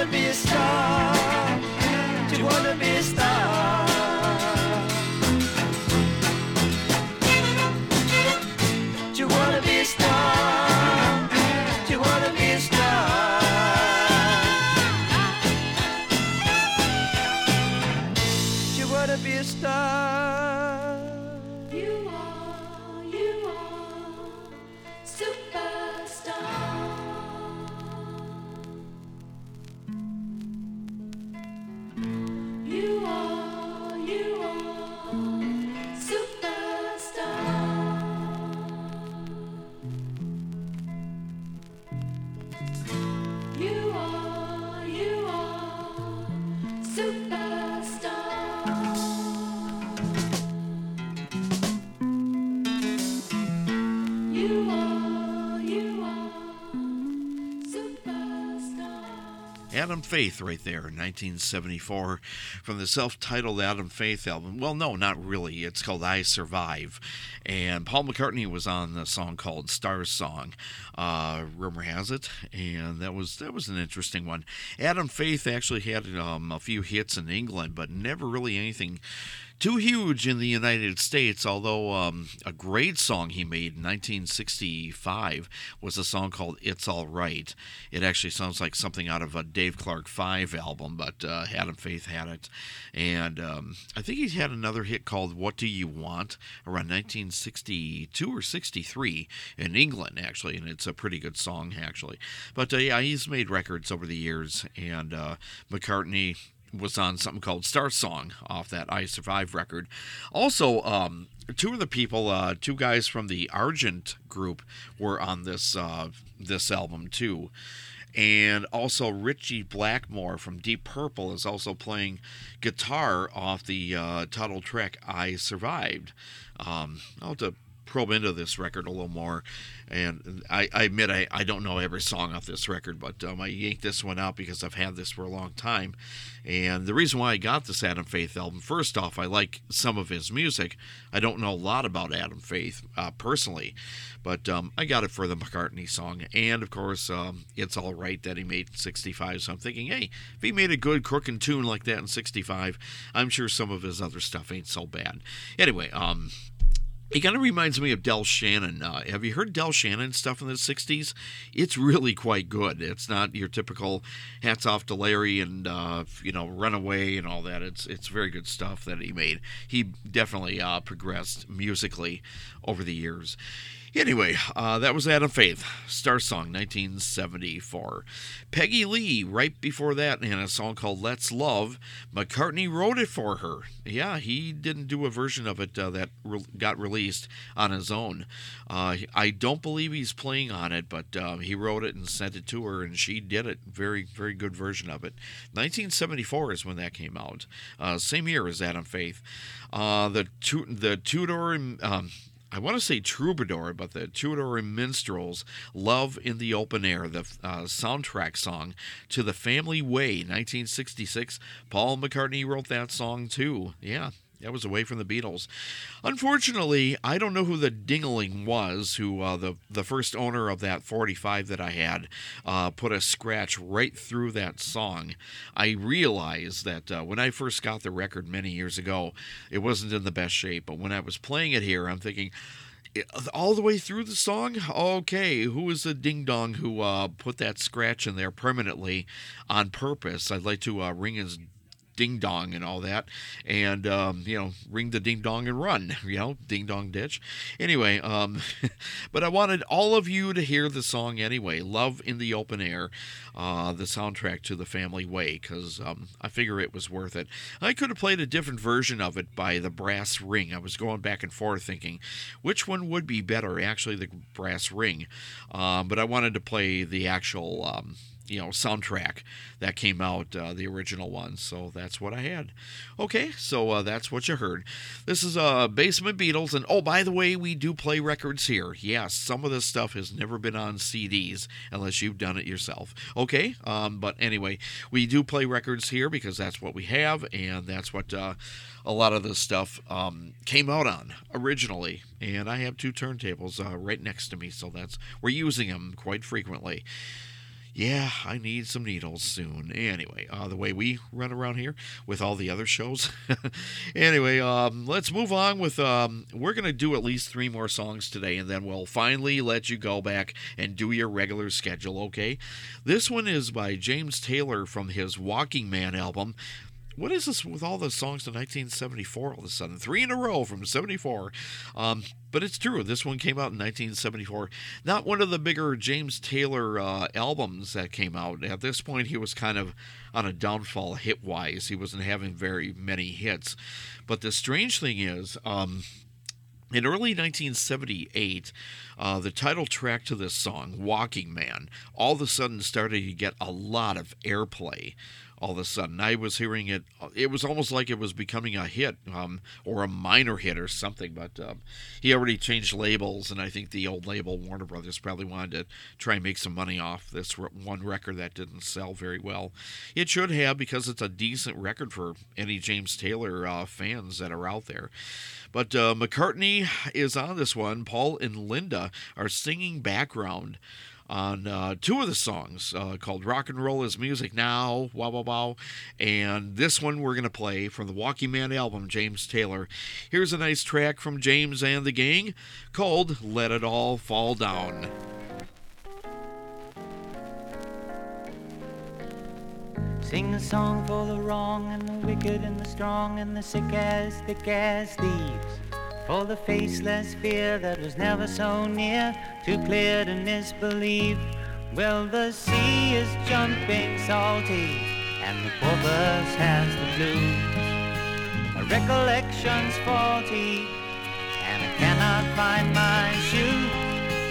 Wanna be a Faith, right there, in 1974, from the self titled Adam Faith album. Well, no, not really. It's called I Survive. And Paul McCartney was on the song called Star Song, uh, rumor has it. And that was that was an interesting one. Adam Faith actually had um, a few hits in England, but never really anything too huge in the United States, although um, a great song he made in 1965 was a song called It's All Right. It actually sounds like something out of a Dave Clark 5 album, but uh, Adam Faith had it. And um, I think he had another hit called What Do You Want around 1962 or 63 in England, actually, and it's a pretty good song, actually. But uh, yeah, he's made records over the years, and uh, McCartney was on something called Star Song off that I Survive record. Also, um, two of the people, uh, two guys from the Argent group, were on this uh, this album too. And also, Ritchie Blackmore from Deep Purple is also playing guitar off the uh, title track "I Survived." Um, I'll have to probe into this record a little more. And I, I admit I, I don't know every song off this record, but um, I yanked this one out because I've had this for a long time. And the reason why I got this Adam Faith album, first off, I like some of his music. I don't know a lot about Adam Faith uh, personally, but um, I got it for the McCartney song. And of course, um, it's all right that he made in 65. So I'm thinking, hey, if he made a good crooking tune like that in 65, I'm sure some of his other stuff ain't so bad. Anyway, um, it kind of reminds me of Del Shannon. Uh, have you heard Del Shannon stuff in the 60s? It's really quite good. It's not your typical hats off to Larry and, uh, you know, Runaway and all that. It's, it's very good stuff that he made. He definitely uh, progressed musically over the years. Anyway, uh, that was Adam Faith, Star Song, 1974. Peggy Lee, right before that, in a song called Let's Love. McCartney wrote it for her. Yeah, he didn't do a version of it uh, that re- got released on his own. Uh, I don't believe he's playing on it, but uh, he wrote it and sent it to her, and she did it. Very, very good version of it. 1974 is when that came out. Uh, same year as Adam Faith. Uh, the, tu- the Tudor. Um, I want to say troubadour, but the Troubadour and Minstrels, Love in the Open Air, the uh, soundtrack song to The Family Way, 1966. Paul McCartney wrote that song too. Yeah, that was away from the Beatles. Unfortunately, I don't know who the Dingling was, who uh, the the first owner of that 45 that I had uh, put a scratch right through that song. I realized that uh, when I first got the record many years ago, it wasn't in the best shape. But when I was playing it here, I'm thinking. All the way through the song? Okay, who was the ding dong who uh, put that scratch in there permanently on purpose? I'd like to uh, ring his ding dong and all that, and um, you know, ring the ding dong and run, you know, ding dong ditch. Anyway, um, but I wanted all of you to hear the song anyway. Love in the open air, uh, the soundtrack to the Family Way, because um, I figure it was worth it. I could have played a different version of it by the Brass Ring. I was going back and forth thinking which one would be better. Actually, the Brass Ring, um, but I wanted to play the actual. Um, you know soundtrack that came out, uh, the original one. So that's what I had. Okay, so uh, that's what you heard. This is uh, Basement Beatles, and oh, by the way, we do play records here. Yes, some of this stuff has never been on CDs unless you've done it yourself. Okay, um, but anyway, we do play records here because that's what we have, and that's what uh, a lot of this stuff um, came out on originally. And I have two turntables uh, right next to me, so that's we're using them quite frequently. Yeah, I need some needles soon. Anyway, uh, the way we run around here with all the other shows. anyway, um, let's move on with. Um, we're going to do at least three more songs today, and then we'll finally let you go back and do your regular schedule, okay? This one is by James Taylor from his Walking Man album. What is this with all the songs to 1974 all of a sudden? Three in a row from 74. Um, but it's true. This one came out in 1974. Not one of the bigger James Taylor uh, albums that came out. At this point, he was kind of on a downfall hit wise. He wasn't having very many hits. But the strange thing is, um, in early 1978, uh, the title track to this song, Walking Man, all of a sudden started to get a lot of airplay. All of a sudden, I was hearing it. It was almost like it was becoming a hit um, or a minor hit or something. But um, he already changed labels, and I think the old label, Warner Brothers, probably wanted to try and make some money off this one record that didn't sell very well. It should have because it's a decent record for any James Taylor uh, fans that are out there. But uh, McCartney is on this one. Paul and Linda are singing background on uh, two of the songs uh, called Rock and Roll is Music Now, wow, wow, wow. And this one we're going to play from the Walking Man album, James Taylor. Here's a nice track from James and the gang called Let It All Fall Down. Sing a song for the wrong and the wicked and the strong and the sick as thick as thieves. For the faceless fear that was never so near, too clear to misbelieve. Well, the sea is jumping salty, and the porpoise has the blues. My recollection's faulty, and I cannot find my shoe.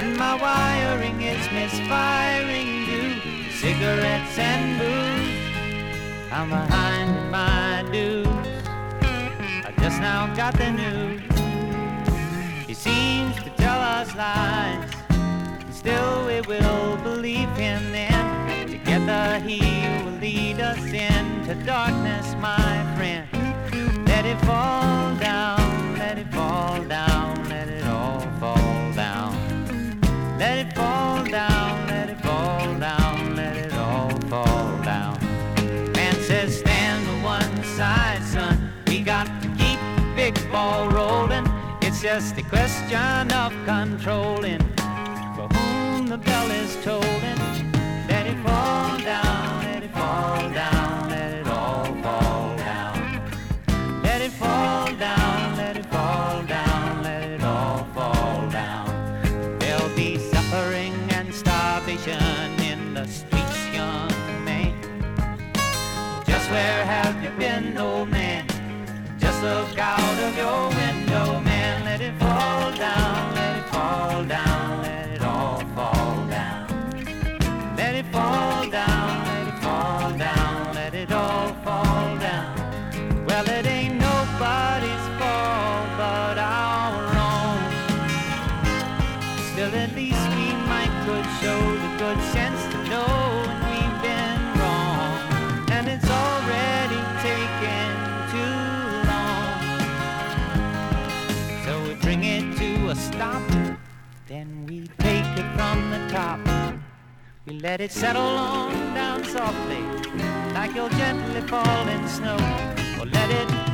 And my wiring is misfiring due cigarettes and booze. I'm behind in my dues. I just now got the news. He seems to tell us lies. and Still we will believe him then. Together he will lead us into darkness, my friend. Let it fall down, just a question of controlling We let it settle on down softly, like you'll gently falling snow. Or let it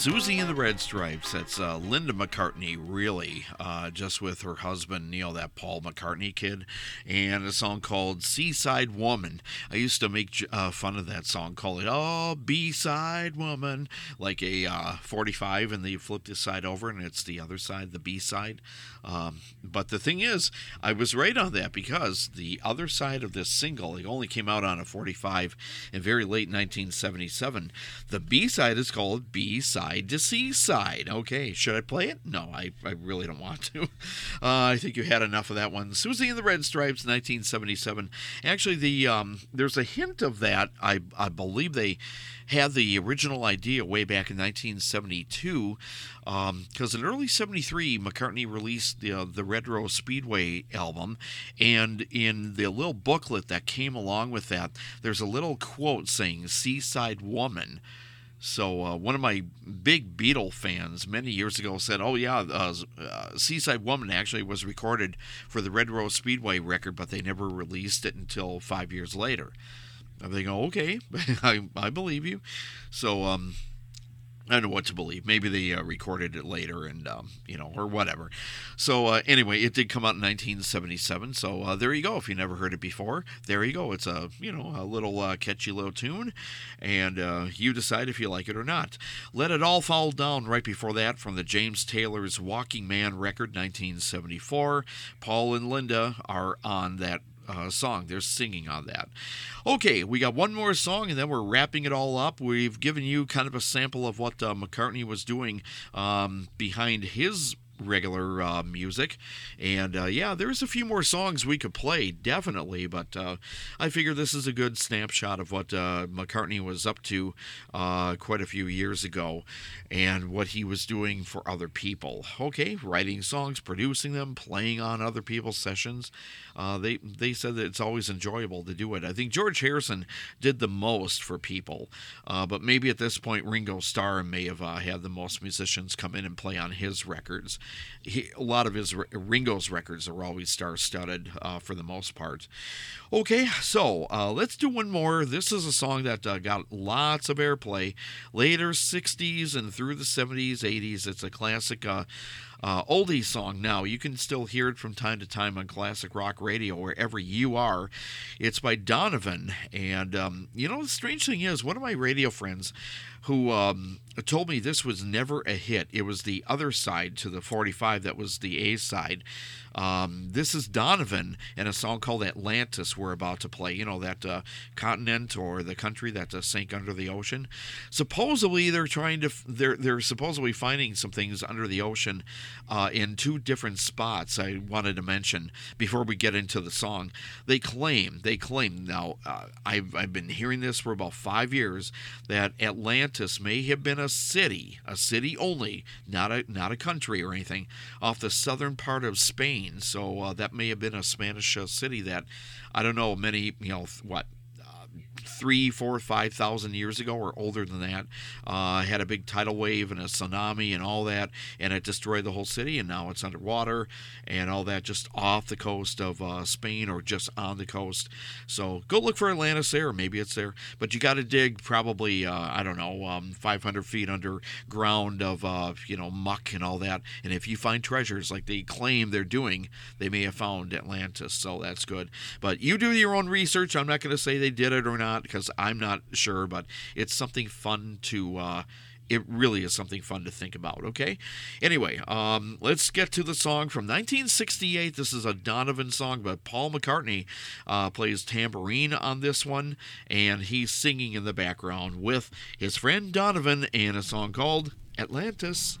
Susie and the Red Stripes. That's uh, Linda McCartney, really, uh, just with her husband, Neil, that Paul McCartney kid, and a song called Seaside Woman. I used to make uh, fun of that song, call it Oh B-side Woman, like a uh, 45, and then you flip this side over, and it's the other side, the B side. Um, but the thing is, I was right on that because the other side of this single, it only came out on a 45 in very late 1977. The B side is called B side to C side. Okay, should I play it? No, I, I really don't want to. Uh, I think you had enough of that one. Susie and the Red Stripes, 1977. Actually, the um, there's a hint of that. I I believe they had the original idea way back in 1972 because in early 73 mccartney released the, uh, the red rose speedway album and in the little booklet that came along with that there's a little quote saying seaside woman so uh, one of my big Beatle fans many years ago said, "Oh yeah, uh, uh, Seaside Woman actually was recorded for the Red Rose Speedway record, but they never released it until five years later." I'm thinking, okay, I, I believe you. So um, I don't know what to believe. Maybe they uh, recorded it later, and um, you know, or whatever. So uh, anyway, it did come out in 1977. So uh, there you go. If you never heard it before, there you go. It's a you know a little uh, catchy little tune, and uh, you decide if you like it or not. Let it all fall down right before that from the James Taylor's Walking Man record, 1974. Paul and Linda are on that uh, song. They're singing on that. Okay, we got one more song and then we're wrapping it all up. We've given you kind of a sample of what uh, McCartney was doing um, behind his regular uh, music. And uh, yeah, there's a few more songs we could play, definitely, but uh, I figure this is a good snapshot of what uh, McCartney was up to uh, quite a few years ago and what he was doing for other people. Okay, writing songs, producing them, playing on other people's sessions. Uh, they they said that it's always enjoyable to do it. I think George Harrison did the most for people, but maybe at this point Ringo Starr may have had the most musicians come in and play on his records. He, a lot of his Ringo's records are always star-studded uh, for the most part. Okay, so uh, let's do one more. This is a song that uh, got lots of airplay later 60s and through the 70s, 80s. It's a classic. Uh, oldie song now. You can still hear it from time to time on classic rock radio wherever you are. It's by Donovan. And, um, you know, the strange thing is, one of my radio friends who um, told me this was never a hit, it was the other side to the 45 that was the A side. Um, this is Donovan and a song called Atlantis we're about to play. You know, that uh, continent or the country that uh, sank under the ocean. Supposedly, they're trying to, they're, they're supposedly finding some things under the ocean uh, in two different spots I wanted to mention before we get into the song. They claim, they claim, now, uh, I've, I've been hearing this for about five years, that Atlantis may have been a city, a city only, not a, not a country or anything, off the southern part of Spain. So uh, that may have been a Spanish uh, city that, I don't know, many, you know, what, three, four, five thousand years ago or older than that. Uh, had a big tidal wave and a tsunami and all that, and it destroyed the whole city. And now it's underwater and all that, just off the coast of uh, Spain or just on the coast. So go look for Atlantis there, or maybe it's there. But you got to dig probably uh, I don't know, um, 500 feet underground of uh, you know muck and all that. And if you find treasures like they claim they're doing, they may have found Atlantis. So that's good. But you do your own research. I'm not going to say they did it or not because I'm not sure, but it's something fun to uh, it really is something fun to think about. Okay. Anyway, um, let's get to the song from 1968. This is a Donovan song, but Paul McCartney uh, plays tambourine on this one, and he's singing in the background with his friend Donovan and a song called Atlantis.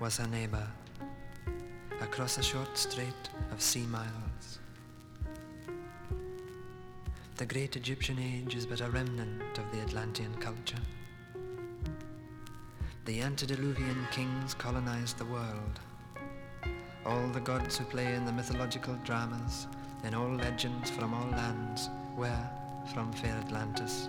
was her neighbor, across a short strait of sea miles. The great Egyptian age is but a remnant of the Atlantean culture. The antediluvian kings colonized the world. All the gods who play in the mythological dramas, in all legends from all lands, were from fair Atlantis.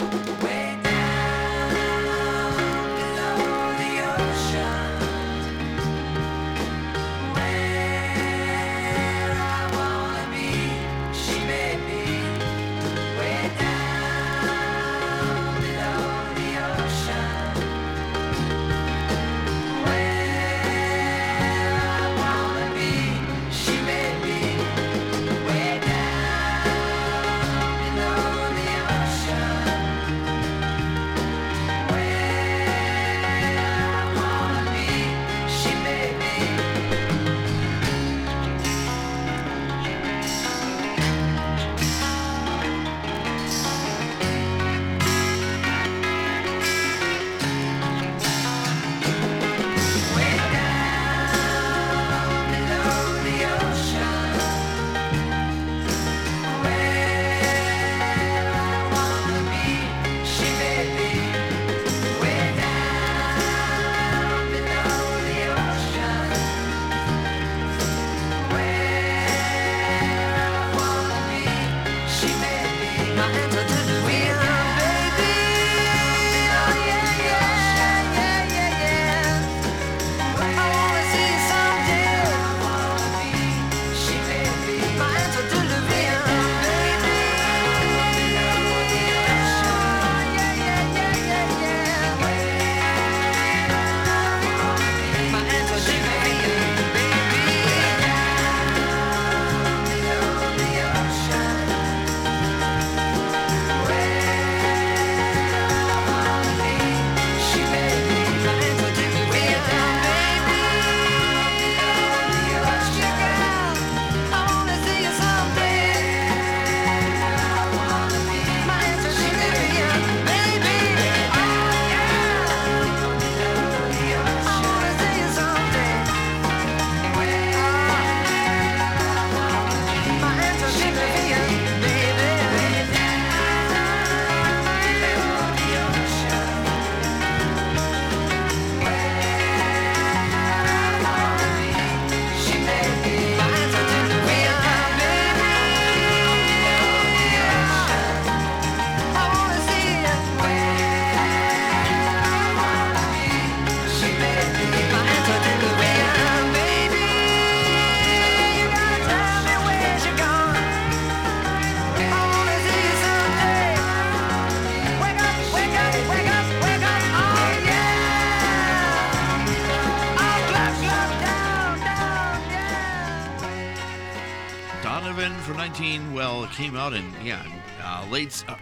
Way down below the ocean,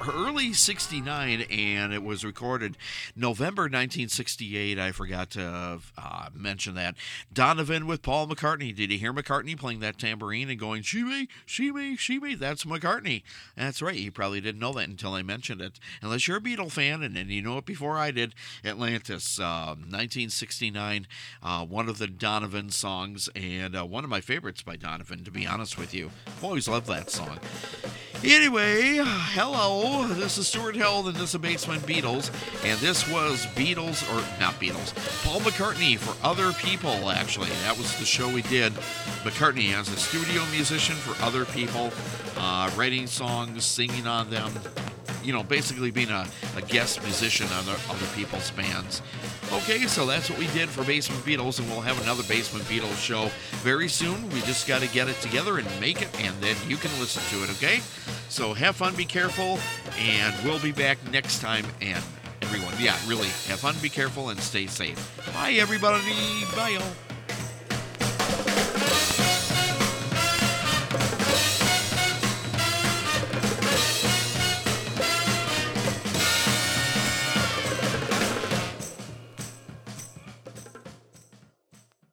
early '69, and it was recorded November 1968. I forgot to uh, mention that. Donovan with Paul McCartney. Did you hear McCartney playing that tambourine and going, "She me, she me, she me"? That's McCartney. That's right. You probably didn't know that until I mentioned it. Unless you're a Beatle fan, and, and you know it before I did. Atlantis, uh, 1969. Uh, one of the Donovan songs, and uh, one of my favorites by Donovan. To be honest with you, always loved that song. Anyway, hello. This is Stuart Held, and this is Basement Beatles, and this was Beatles or not Beatles, Paul McCartney for other people. Actually, that was the show we did. McCartney as a studio musician for other people, uh, writing songs, singing on them. You know, basically being a, a guest musician on other people's bands. Okay, so that's what we did for Basement Beatles, and we'll have another Basement Beatles show very soon. We just got to get it together and make it, and then you can listen to it, okay? So have fun, be careful, and we'll be back next time. And everyone, yeah, really, have fun, be careful, and stay safe. Bye, everybody. Bye, y'all.